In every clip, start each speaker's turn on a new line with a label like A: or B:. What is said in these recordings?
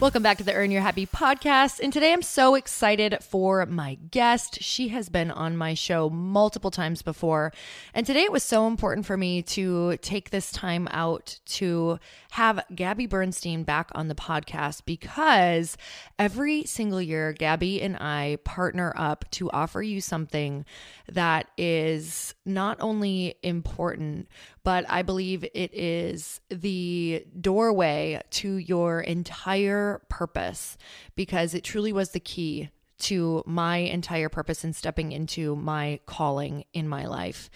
A: Welcome back to the Earn Your Happy podcast. And today I'm so excited for my guest. She has been on my show multiple times before. And today it was so important for me to take this time out to have Gabby Bernstein back on the podcast because every single year, Gabby and I partner up to offer you something that is not only important, but I believe it is the doorway to your entire purpose because it truly was the key to my entire purpose in stepping into my calling in my life.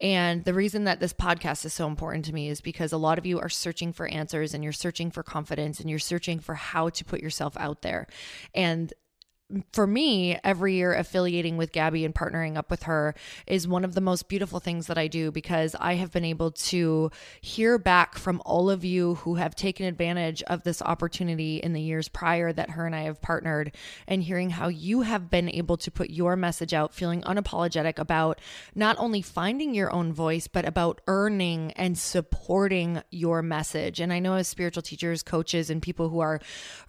A: And the reason that this podcast is so important to me is because a lot of you are searching for answers and you're searching for confidence and you're searching for how to put yourself out there. And for me, every year affiliating with Gabby and partnering up with her is one of the most beautiful things that I do because I have been able to hear back from all of you who have taken advantage of this opportunity in the years prior that her and I have partnered and hearing how you have been able to put your message out, feeling unapologetic about not only finding your own voice, but about earning and supporting your message. And I know as spiritual teachers, coaches, and people who are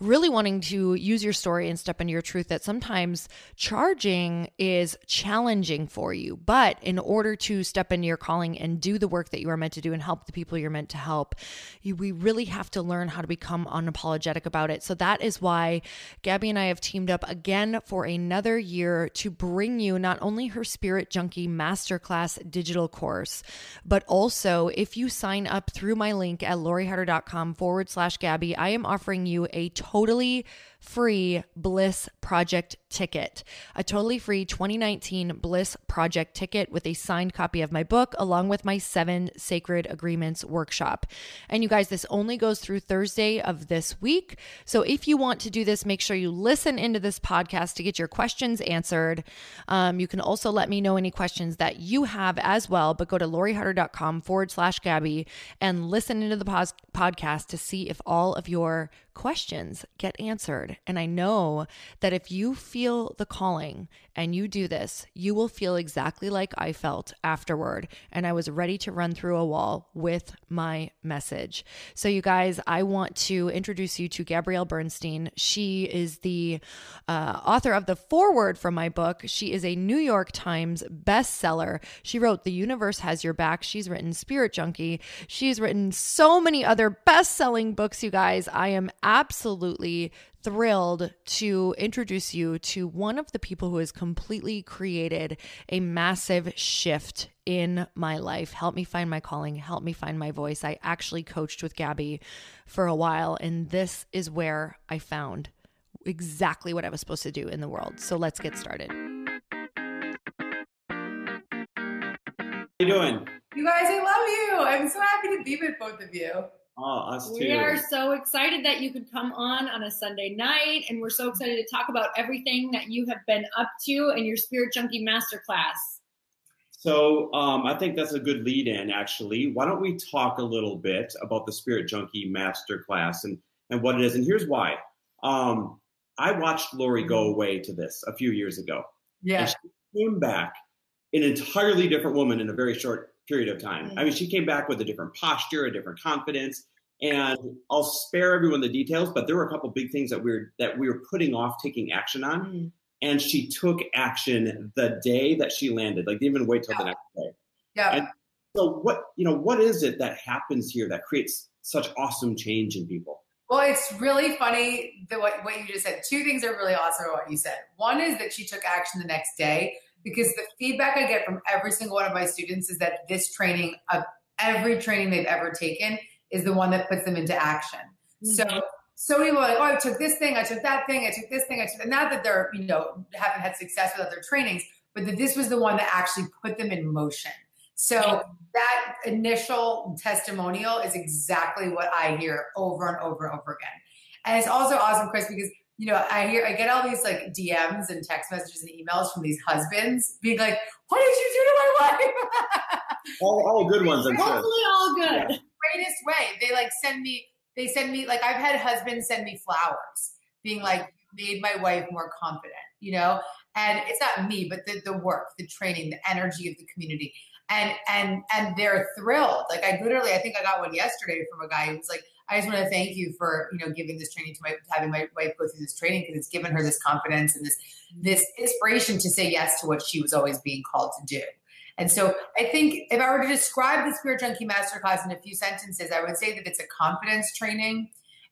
A: really wanting to use your story and step into your truth that sometimes charging is challenging for you. But in order to step into your calling and do the work that you are meant to do and help the people you're meant to help, you, we really have to learn how to become unapologetic about it. So that is why Gabby and I have teamed up again for another year to bring you not only her Spirit Junkie Masterclass digital course, but also if you sign up through my link at loriharder.com forward slash Gabby, I am offering you a totally free Bliss Project ticket, a totally free 2019 Bliss Project ticket with a signed copy of my book, along with my seven sacred agreements workshop. And you guys, this only goes through Thursday of this week. So if you want to do this, make sure you listen into this podcast to get your questions answered. Um, you can also let me know any questions that you have as well, but go to loriharder.com forward slash Gabby and listen into the pos- podcast to see if all of your questions get answered. And I know that if you feel the calling and you do this, you will feel exactly like I felt afterward. And I was ready to run through a wall with my message. So, you guys, I want to introduce you to Gabrielle Bernstein. She is the uh, author of the foreword from my book. She is a New York Times bestseller. She wrote The Universe Has Your Back. She's written Spirit Junkie. She's written so many other best selling books, you guys. I am absolutely thrilled to introduce you to one of the people who has completely created a massive shift in my life. Help me find my calling, help me find my voice. I actually coached with Gabby for a while, and this is where I found exactly what I was supposed to do in the world. So let's get started.
B: How you doing?
C: You guys, I love you. I'm so happy to be with both of you.
B: Oh, us too.
D: We are so excited that you could come on on a Sunday night, and we're so excited to talk about everything that you have been up to in your Spirit Junkie Masterclass.
B: So um, I think that's a good lead in, actually. Why don't we talk a little bit about the Spirit Junkie Masterclass and, and what it is? And here's why. Um, I watched Lori go away to this a few years ago.
C: Yeah.
B: And she came back an entirely different woman in a very short period of time. I mean, she came back with a different posture, a different confidence. And I'll spare everyone the details, but there were a couple big things that we were that we were putting off taking action on.
C: Mm.
B: And she took action the day that she landed. Like didn't even wait till the next day.
C: Yeah.
B: And so what you know, what is it that happens here that creates such awesome change in people?
C: Well, it's really funny that what, what you just said. Two things are really awesome about what you said. One is that she took action the next day. Because the feedback I get from every single one of my students is that this training of every training they've ever taken is the one that puts them into action. Mm-hmm. So so many people are like, oh, I took this thing, I took that thing, I took this thing, I took not that they're, you know, haven't had success with other trainings, but that this was the one that actually put them in motion. So that initial testimonial is exactly what I hear over and over and over again. And it's also awesome, Chris, because you know, I hear I get all these like DMs and text messages and emails from these husbands being like, "What did you do to my wife?"
B: all, all good ones, I'm
D: sure. Hopefully, all good. Yeah.
C: Greatest way. They like send me. They send me like I've had husbands send me flowers, being like, "Made my wife more confident," you know. And it's not me, but the the work, the training, the energy of the community and and and they're thrilled. Like I literally, I think I got one yesterday from a guy who was like, "I just want to thank you for you know giving this training to my having my wife go through this training because it's given her this confidence and this this inspiration to say yes to what she was always being called to do." And so I think if I were to describe the Spirit Junkie Masterclass in a few sentences, I would say that it's a confidence training.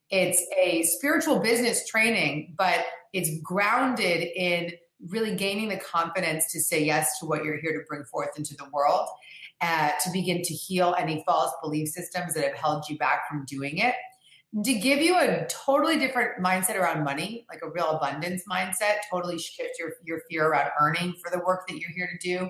C: It's a spiritual business training, but it's grounded in really gaining the confidence to say yes to what you're here to bring forth into the world, uh, to begin to heal any false belief systems that have held you back from doing it, to give you a totally different mindset around money, like a real abundance mindset, totally shift your, your fear around earning for the work that you're here to do.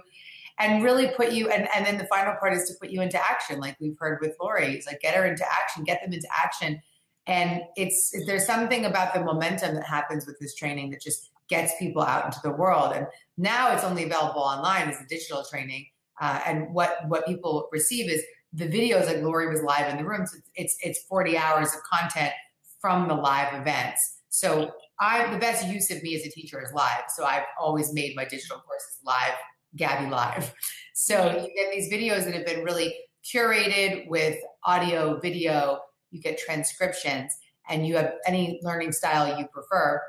C: And really put you, and, and then the final part is to put you into action, like we've heard with Lori. It's like get her into action, get them into action. And it's there's something about the momentum that happens with this training that just gets people out into the world. And now it's only available online as a digital training. Uh, and what what people receive is the videos. Like Lori was live in the rooms. So it's it's 40 hours of content from the live events. So I the best use of me as a teacher is live. So I've always made my digital courses live, Gabby live. So you get these videos that have been really curated with audio, video. You get transcriptions, and you have any learning style you prefer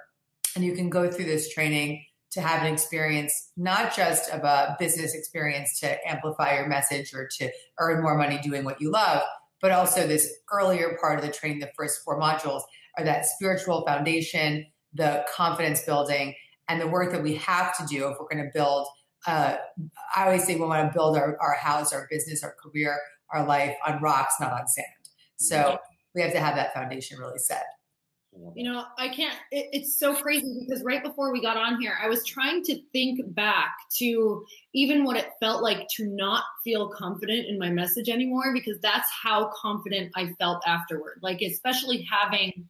C: and you can go through this training to have an experience, not just of a business experience to amplify your message or to earn more money doing what you love, but also this earlier part of the training, the first four modules are that spiritual foundation, the confidence building, and the work that we have to do if we're going to build. Uh, I always say we want to build our, our house, our business, our career, our life on rocks, not on sand. So we have to have that foundation really set.
D: You know, I can't, it, it's so crazy because right before we got on here, I was trying to think back to even what it felt like to not feel confident in my message anymore because that's how confident I felt afterward. Like, especially having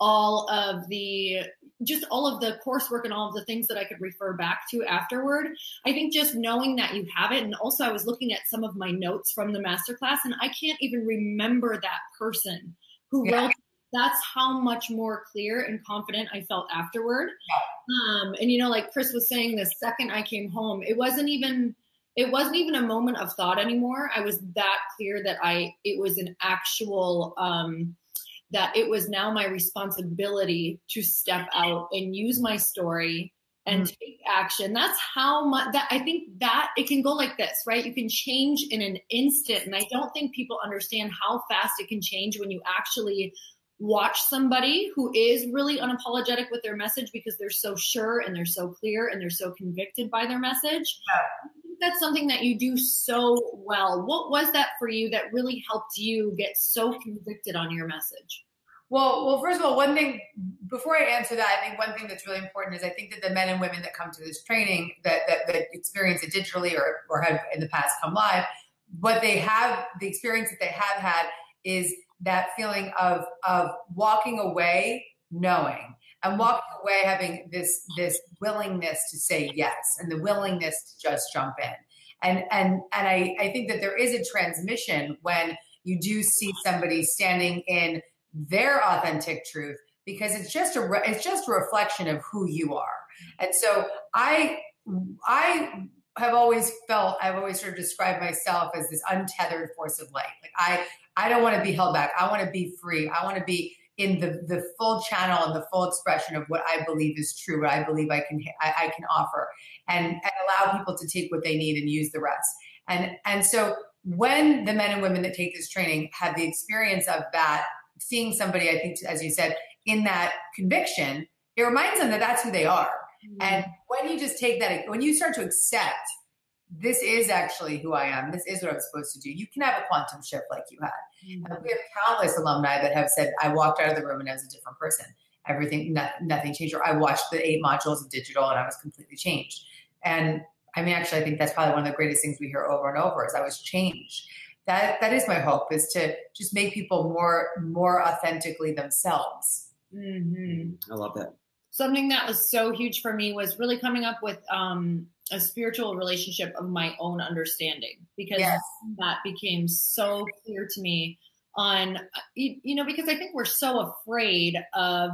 D: all of the just all of the coursework and all of the things that I could refer back to afterward. I think just knowing that you have it, and also I was looking at some of my notes from the masterclass, and I can't even remember that person who yeah. wrote that's how much more clear and confident I felt afterward. Um, and you know, like Chris was saying, the second I came home, it wasn't even it wasn't even a moment of thought anymore. I was that clear that I it was an actual um, that it was now my responsibility to step out and use my story and mm-hmm. take action. That's how much that I think that it can go like this, right? You can change in an instant. And I don't think people understand how fast it can change when you actually watch somebody who is really unapologetic with their message because they're so sure and they're so clear and they're so convicted by their message. Yeah. That's something that you do so well. What was that for you that really helped you get so convicted on your message?
C: Well, well, first of all, one thing before I answer that, I think one thing that's really important is I think that the men and women that come to this training that that, that experience it digitally or or have in the past come live, what they have, the experience that they have had is that feeling of of walking away knowing and walking away having this this willingness to say yes and the willingness to just jump in. And and and I, I think that there is a transmission when you do see somebody standing in their authentic truth because it's just a re- it's just a reflection of who you are. And so i i have always felt i've always sort of described myself as this untethered force of light like i I don't want to be held back. I want to be free. I want to be in the, the full channel and the full expression of what I believe is true, what I believe I can I, I can offer, and, and allow people to take what they need and use the rest. And and so when the men and women that take this training have the experience of that, seeing somebody, I think, as you said, in that conviction, it reminds them that that's who they are. Mm-hmm. And when you just take that, when you start to accept this is actually who I am. This is what I'm supposed to do. You can have a quantum shift like you had. Mm-hmm. We have countless alumni that have said, I walked out of the room and I was a different person. Everything, no, nothing changed. Or I watched the eight modules of digital and I was completely changed. And I mean, actually, I think that's probably one of the greatest things we hear over and over is I was changed. That that is my hope is to just make people more more authentically themselves.
B: Mm-hmm. I love that.
D: Something that was so huge for me was really coming up with um, a spiritual relationship of my own understanding because yes. that became so clear to me on you, you know because i think we're so afraid of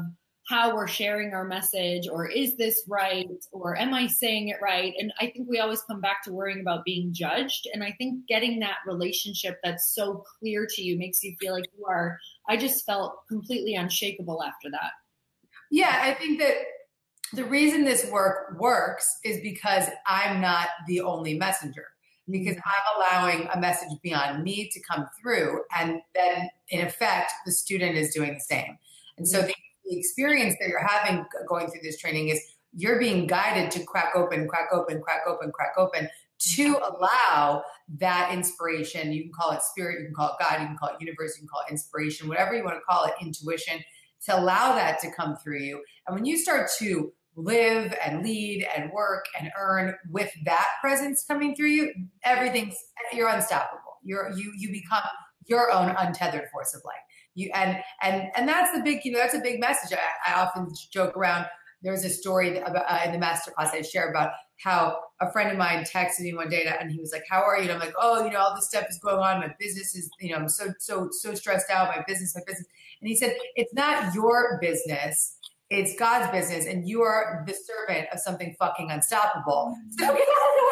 D: how we're sharing our message or is this right or am i saying it right? And i think we always come back to worrying about being judged. And i think getting that relationship that's so clear to you makes you feel like you are i just felt completely unshakable after that
C: yeah i think that the reason this work works is because I'm not the only messenger, because mm-hmm. I'm allowing a message beyond me to come through. And then, in effect, the student is doing the same. And so, mm-hmm. the, the experience that you're having going through this training is you're being guided to crack open, crack open, crack open, crack open to allow that inspiration. You can call it spirit, you can call it God, you can call it universe, you can call it inspiration, whatever you want to call it, intuition, to allow that to come through you. And when you start to live and lead and work and earn with that presence coming through you, everything's you're unstoppable. You're you you become your own untethered force of light. You and and and that's the big you know that's a big message. I, I often joke around. There was a story about, uh, in the masterclass I shared about how a friend of mine texted me one day and he was like, "How are you?" And I'm like, "Oh, you know, all this stuff is going on. My business is, you know, I'm so so so stressed out. My business, my business." And he said, "It's not your business." It's God's business, and you are the servant of something fucking unstoppable. So get out of the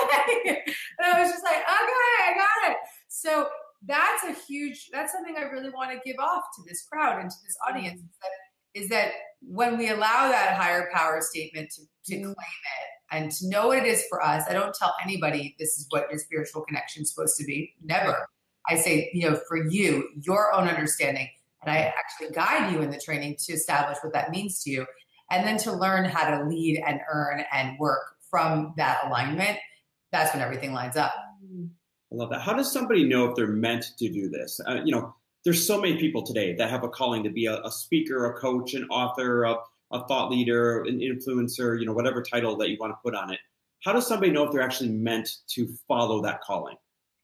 C: way. And I was just like, okay, I got it. So that's a huge, that's something I really want to give off to this crowd and to this audience is that, is that when we allow that higher power statement to, to mm-hmm. claim it and to know what it is for us, I don't tell anybody this is what your spiritual connection is supposed to be. Never. I say, you know, for you, your own understanding and I actually guide you in the training to establish what that means to you. And then to learn how to lead and earn and work from that alignment. That's when everything lines up.
B: I love that. How does somebody know if they're meant to do this? Uh, you know, there's so many people today that have a calling to be a, a speaker, a coach, an author, a, a thought leader, an influencer, you know, whatever title that you want to put on it. How does somebody know if they're actually meant to follow that calling?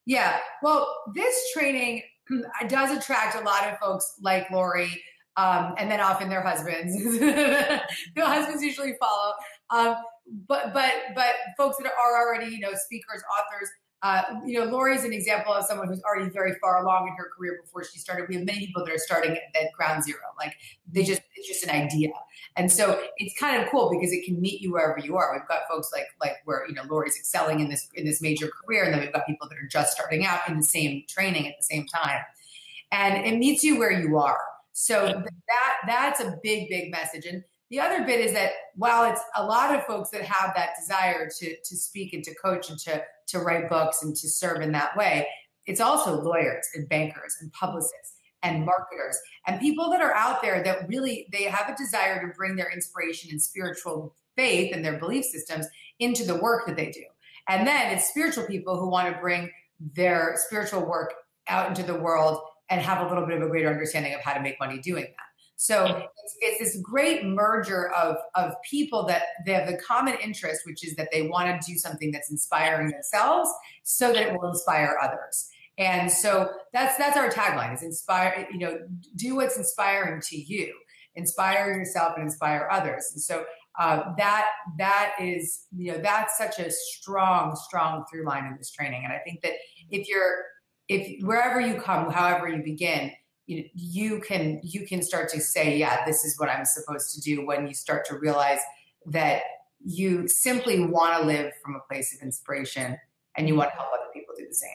C: Yeah, well, this training does attract a lot of folks like Lori, um, and then often their husbands. the husbands usually follow, um, but but but folks that are already you know speakers, authors. Uh, you know, Lori is an example of someone who's already very far along in her career before she started. We have many people that are starting at, at ground zero, like they just it's just an idea, and so it's kind of cool because it can meet you wherever you are. We've got folks like like where you know Lori's excelling in this in this major career, and then we've got people that are just starting out in the same training at the same time and it meets you where you are. So that that's a big, big message. And the other bit is that while it's a lot of folks that have that desire to to speak and to coach and to to write books and to serve in that way, it's also lawyers and bankers and publicists and marketers and people that are out there that really they have a desire to bring their inspiration and spiritual faith and their belief systems into the work that they do. And then it's spiritual people who want to bring their spiritual work out into the world and have a little bit of a greater understanding of how to make money doing that. So it's, it's, this great merger of, of people that they have the common interest, which is that they want to do something that's inspiring themselves so that it will inspire others. And so that's that's our tagline is inspire, you know, do what's inspiring to you, inspire yourself and inspire others. And so uh, that that is, you know, that's such a strong, strong through line in this training. And I think that if you're if wherever you come, however you begin, you, you can you can start to say, yeah, this is what I'm supposed to do. When you start to realize that you simply want to live from a place of inspiration and you want to help other people do the same.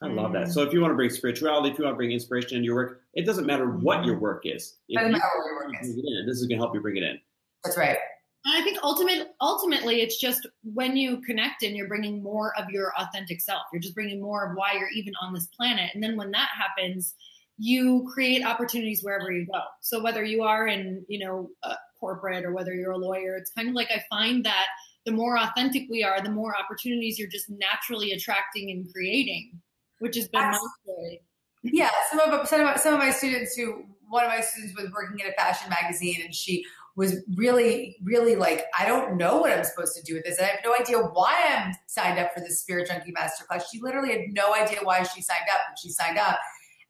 B: I love that. Mm. So if you want to bring spirituality, if you want to bring inspiration into your work, it doesn't matter what your work is.
C: Doesn't matter what your work is.
B: This is going to help you bring it in.
C: That's right.
D: I think ultimate, ultimately, it's just when you connect and you're bringing more of your authentic self. You're just bringing more of why you're even on this planet. And then when that happens, you create opportunities wherever you go. So whether you are in, you know, uh, corporate or whether you're a lawyer. It's kind of like I find that the more authentic we are, the more opportunities you're just naturally attracting and creating, which has been my story.
C: Yeah, some of some of my, some of my students who one of my students was working at a fashion magazine and she was really, really like, I don't know what I'm supposed to do with this. And I have no idea why I'm signed up for this Spirit Junkie Masterclass. She literally had no idea why she signed up, but she signed up.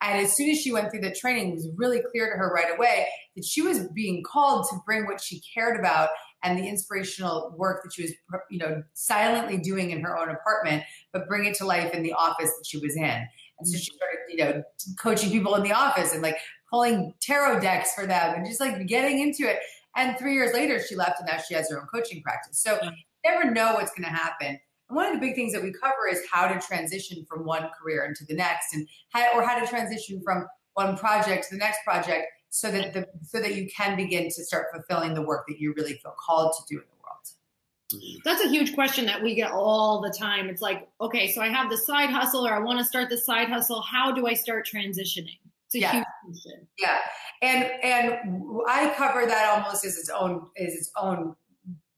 C: And as soon as she went through the training, it was really clear to her right away that she was being called to bring what she cared about and the inspirational work that she was, you know, silently doing in her own apartment, but bring it to life in the office that she was in. And so she started, you know, coaching people in the office and like pulling tarot decks for them and just like getting into it. And three years later, she left and now she has her own coaching practice. So you never know what's going to happen. One of the big things that we cover is how to transition from one career into the next, and how, or how to transition from one project to the next project, so that the, so that you can begin to start fulfilling the work that you really feel called to do in the world.
D: That's a huge question that we get all the time. It's like, okay, so I have the side hustle, or I want to start the side hustle. How do I start transitioning? It's a
C: yeah.
D: huge question.
C: Yeah, and and I cover that almost as its own as its own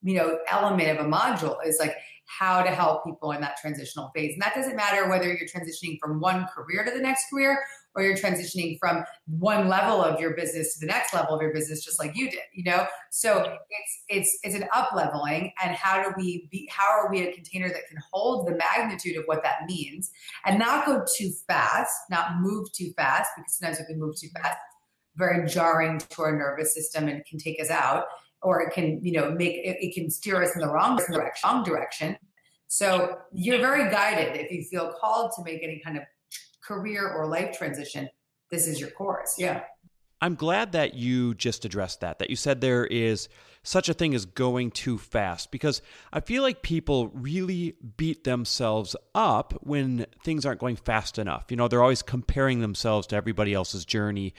C: you know element of a module is like how to help people in that transitional phase. And that doesn't matter whether you're transitioning from one career to the next career or you're transitioning from one level of your business to the next level of your business just like you did, you know? So it's it's it's an up leveling and how do we be how are we a container that can hold the magnitude of what that means and not go too fast, not move too fast because sometimes if we move too fast, very jarring to our nervous system and can take us out or it can, you know, make it, it can steer us in the wrong direction, wrong direction. So you're very guided if you feel called to make any kind of career or life transition. This is your course. Yeah.
E: I'm glad that you just addressed that, that you said there is such a thing as going too fast, because I feel like people really beat themselves up when things aren't going fast enough. You know, they're always comparing themselves to everybody else's journey.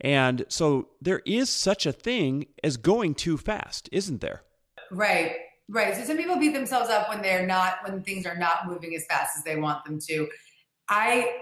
E: And so there is such a thing as going too fast, isn't there?
C: Right. Right. So some people beat themselves up when they're not when things are not moving as fast as they want them to. I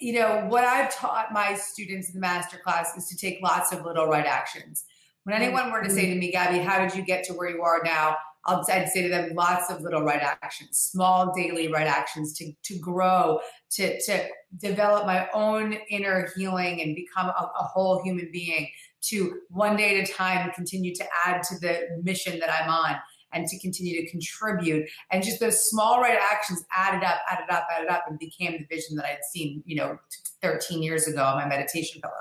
C: you know, what I've taught my students in the master class is to take lots of little right actions. When mm-hmm. anyone were to say to me, Gabby, how did you get to where you are now? I'll, I'd say to them, lots of little right actions, small daily right actions to, to grow, to, to develop my own inner healing and become a, a whole human being, to one day at a time continue to add to the mission that I'm on and to continue to contribute. And just those small right actions added up, added up, added up, and became the vision that I'd seen, you know, 13 years ago on my meditation pillow.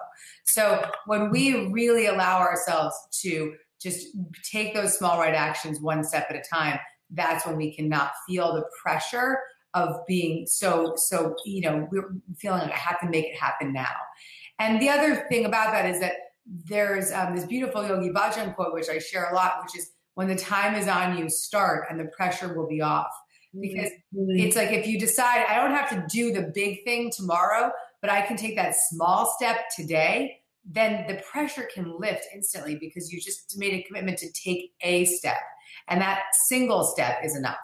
C: So when we really allow ourselves to just take those small right actions one step at a time, that's when we cannot feel the pressure of being so, so, you know, we're feeling like I have to make it happen now. And the other thing about that is that there's um, this beautiful Yogi Bhajan quote, which I share a lot, which is when the time is on you, start and the pressure will be off. Because mm-hmm. it's like if you decide, I don't have to do the big thing tomorrow, but I can take that small step today, then the pressure can lift instantly because you just made a commitment to take a step. And that single step is enough.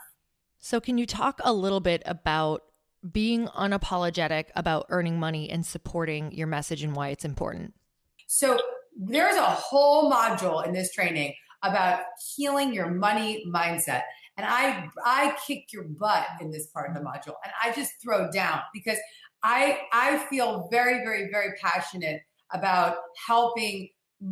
A: So, can you talk a little bit about being unapologetic about earning money and supporting your message and why it's important?
C: So, there's a whole module in this training about healing your money mindset. And I I kick your butt in this part of the module and I just throw down because I I feel very very very passionate about helping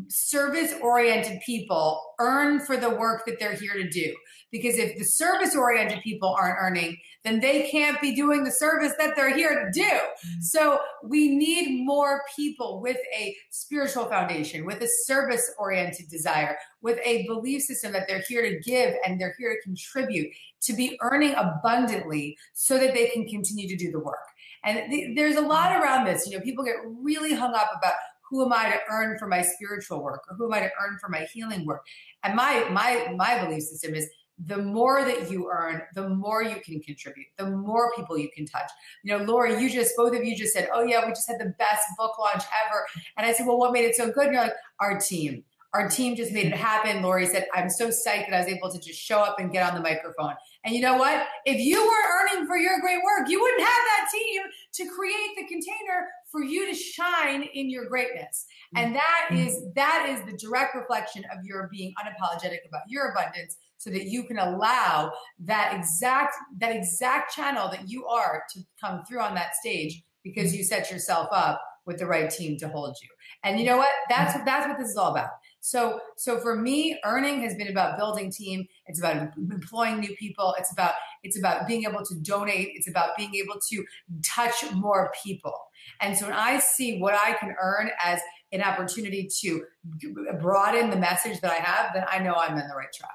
C: service oriented people earn for the work that they're here to do. Because if the service oriented people aren't earning, then they can't be doing the service that they're here to do. Mm-hmm. So we need more people with a spiritual foundation, with a service oriented desire, with a belief system that they're here to give and they're here to contribute, to be earning abundantly so that they can continue to do the work. And th- there's a lot around this. You know, people get really hung up about who am I to earn for my spiritual work or who am I to earn for my healing work? And my my my belief system is the more that you earn, the more you can contribute, the more people you can touch. You know, Lori, you just both of you just said, "Oh yeah, we just had the best book launch ever," and I said, "Well, what made it so good?" And you're like, "Our team." Our team just made it happen. Lori said, I'm so psyched that I was able to just show up and get on the microphone. And you know what? If you weren't earning for your great work, you wouldn't have that team to create the container for you to shine in your greatness. And that mm-hmm. is that is the direct reflection of your being unapologetic about your abundance so that you can allow that exact that exact channel that you are to come through on that stage because mm-hmm. you set yourself up with the right team to hold you. And you know what? That's mm-hmm. what that's what this is all about. So so for me, earning has been about building team. It's about employing new people. It's about it's about being able to donate. It's about being able to touch more people. And so when I see what I can earn as an opportunity to broaden the message that I have, then I know I'm in the right track.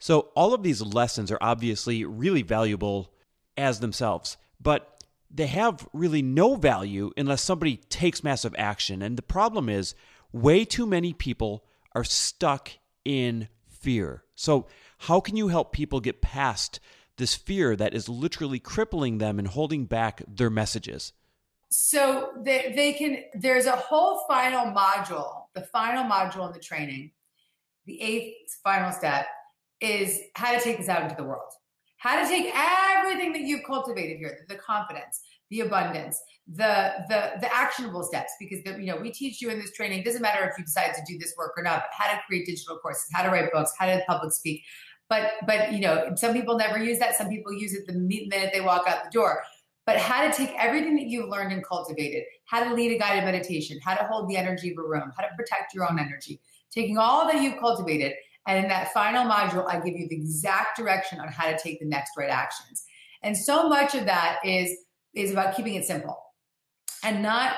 E: So all of these lessons are obviously really valuable as themselves, but they have really no value unless somebody takes massive action. And the problem is, way too many people are stuck in fear. So, how can you help people get past this fear that is literally crippling them and holding back their messages?
C: So, they, they can, there's a whole final module, the final module in the training, the eighth final step is how to take this out into the world how to take everything that you've cultivated here the confidence the abundance the the the actionable steps because the, you know we teach you in this training it doesn't matter if you decide to do this work or not how to create digital courses how to write books how to public speak but but you know some people never use that some people use it the minute they walk out the door but how to take everything that you've learned and cultivated how to lead a guided meditation how to hold the energy of a room how to protect your own energy taking all that you've cultivated and in that final module, I give you the exact direction on how to take the next right actions. And so much of that is is about keeping it simple and not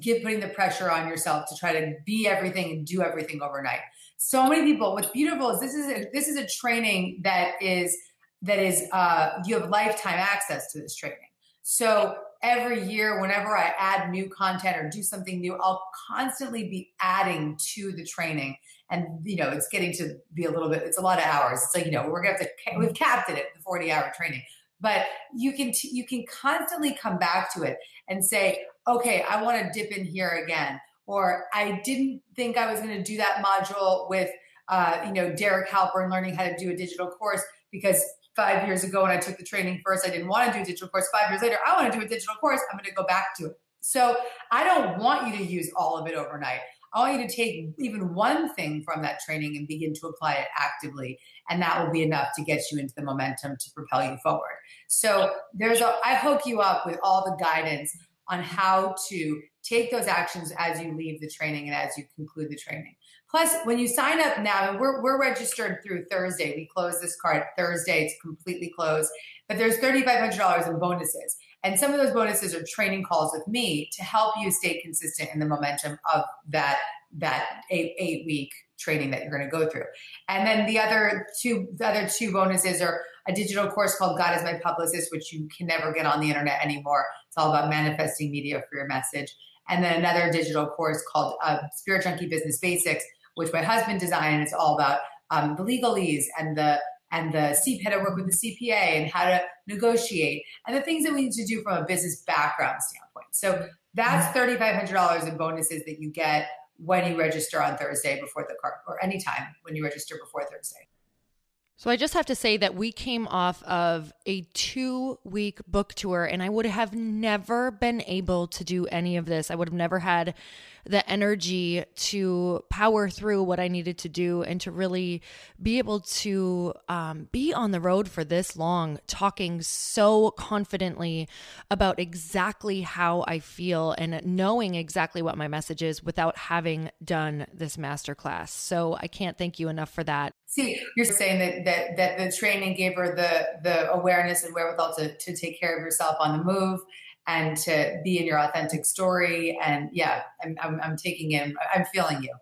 C: get putting the pressure on yourself to try to be everything and do everything overnight. So many people. What's beautiful is this is a, this is a training that is that is uh, you have lifetime access to this training. So every year, whenever I add new content or do something new, I'll constantly be adding to the training and you know it's getting to be a little bit it's a lot of hours it's like you know we're gonna have to we've capped it at the 40 hour training but you can t- you can constantly come back to it and say okay i want to dip in here again or i didn't think i was going to do that module with uh, you know derek halpern learning how to do a digital course because five years ago when i took the training first i didn't want to do a digital course. Five years later i want to do a digital course. I'm going to go back to it. So i don't want you to use all of it overnight I want you to take even one thing from that training and begin to apply it actively. And that will be enough to get you into the momentum to propel you forward. So there's a, I hook you up with all the guidance on how to take those actions as you leave the training and as you conclude the training. Plus, when you sign up now, we're, we're registered through Thursday. We close this card Thursday. It's completely closed. But there's $3,500 in bonuses. And some of those bonuses are training calls with me to help you stay consistent in the momentum of that that eight eight week training that you're going to go through. And then the other two the other two bonuses are a digital course called God is my publicist, which you can never get on the internet anymore. It's all about manifesting media for your message. And then another digital course called uh, Spirit Junkie Business Basics, which my husband designed. It's all about um, the legalese and the and the C, how to work with the CPA and how to negotiate and the things that we need to do from a business background standpoint. So that's mm-hmm. $3,500 in bonuses that you get when you register on Thursday before the card or anytime when you register before Thursday.
A: So I just have to say that we came off of a two week book tour, and I would have never been able to do any of this. I would have never had the energy to power through what I needed to do and to really be able to um, be on the road for this long, talking so confidently about exactly how I feel and knowing exactly what my message is without having done this masterclass. So I can't thank you enough for that.
C: See, you're saying that that that the training gave her the the awareness and wherewithal to to take care of yourself on the move and to be in your authentic story. And yeah, I'm, I'm, I'm taking in, I'm feeling you.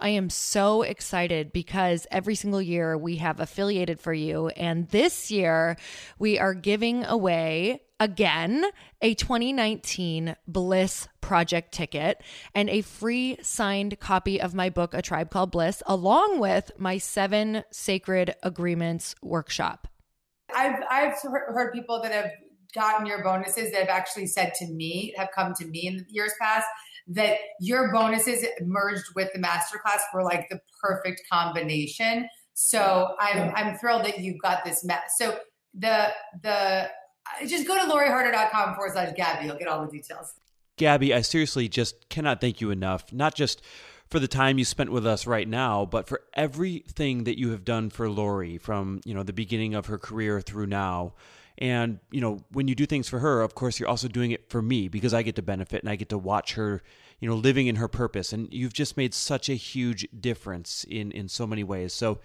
A: I am so excited because every single year we have affiliated for you. And this year we are giving away again a 2019 Bliss Project ticket and a free signed copy of my book, A Tribe Called Bliss, along with my seven sacred agreements workshop.
C: I've, I've heard people that have gotten your bonuses that have actually said to me, have come to me in the years past, that your bonuses merged with the masterclass were like the perfect combination. So I'm I'm thrilled that you've got this mess. So the the uh, just go to loriharder.com forward slash Gabby. You'll get all the details.
E: Gabby, I seriously just cannot thank you enough. Not just for the time you spent with us right now, but for everything that you have done for Lori from, you know, the beginning of her career through now. And, you know, when you do things for her, of course, you're also doing it for me because I get to benefit and I get to watch her, you know, living in her purpose. And you've just made such a huge difference in, in so many ways. So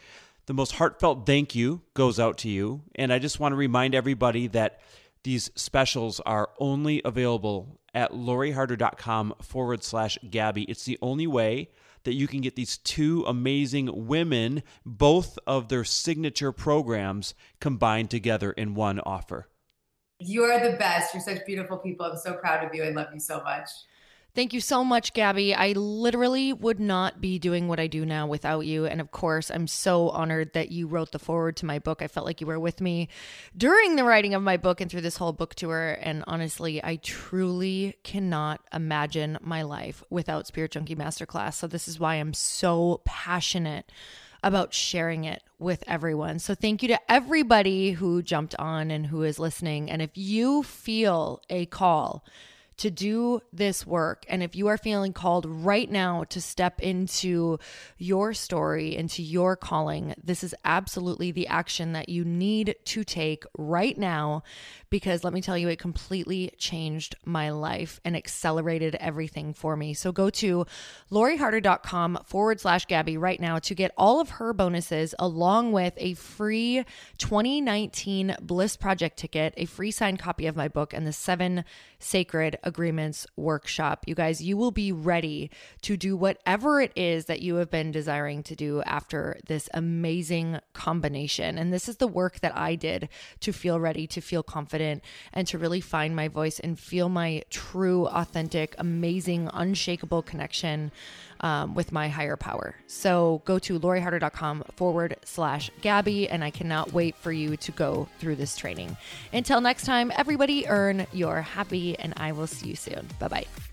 E: the most heartfelt thank you goes out to you. And I just want to remind everybody that these specials are only available at loriharder.com forward slash Gabby. It's the only way that you can get these two amazing women, both of their signature programs combined together in one offer.
C: You're the best. You're such beautiful people. I'm so proud of you. I love you so much.
A: Thank you so much, Gabby. I literally would not be doing what I do now without you. And of course, I'm so honored that you wrote the foreword to my book. I felt like you were with me during the writing of my book and through this whole book tour. And honestly, I truly cannot imagine my life without Spirit Junkie Masterclass. So, this is why I'm so passionate about sharing it with everyone. So, thank you to everybody who jumped on and who is listening. And if you feel a call, to do this work. And if you are feeling called right now to step into your story, into your calling, this is absolutely the action that you need to take right now. Because let me tell you, it completely changed my life and accelerated everything for me. So go to loriharder.com forward slash Gabby right now to get all of her bonuses along with a free 2019 Bliss Project ticket, a free signed copy of my book, and the seven sacred agreements workshop. You guys, you will be ready to do whatever it is that you have been desiring to do after this amazing combination. And this is the work that I did to feel ready, to feel confident, and to really find my voice and feel my true, authentic, amazing, unshakable connection um, with my higher power. So go to loriharder.com forward slash Gabby, and I cannot wait for you to go through this training. Until next time, everybody earn your happy, and I will see you soon. Bye bye.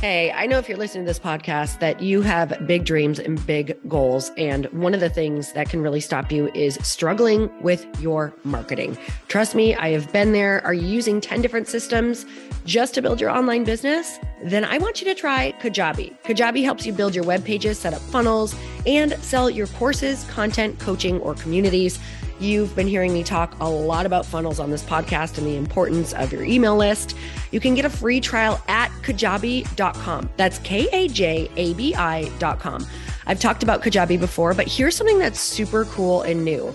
F: Hey, I know if you're listening to this podcast that you have big dreams and big goals. And one of the things that can really stop you is struggling with your marketing. Trust me, I have been there. Are you using 10 different systems just to build your online business? Then I want you to try Kajabi. Kajabi helps you build your web pages, set up funnels, and sell your courses, content, coaching, or communities. You've been hearing me talk a lot about funnels on this podcast and the importance of your email list. You can get a free trial at kajabi.com. That's K A J A B I.com. I've talked about Kajabi before, but here's something that's super cool and new.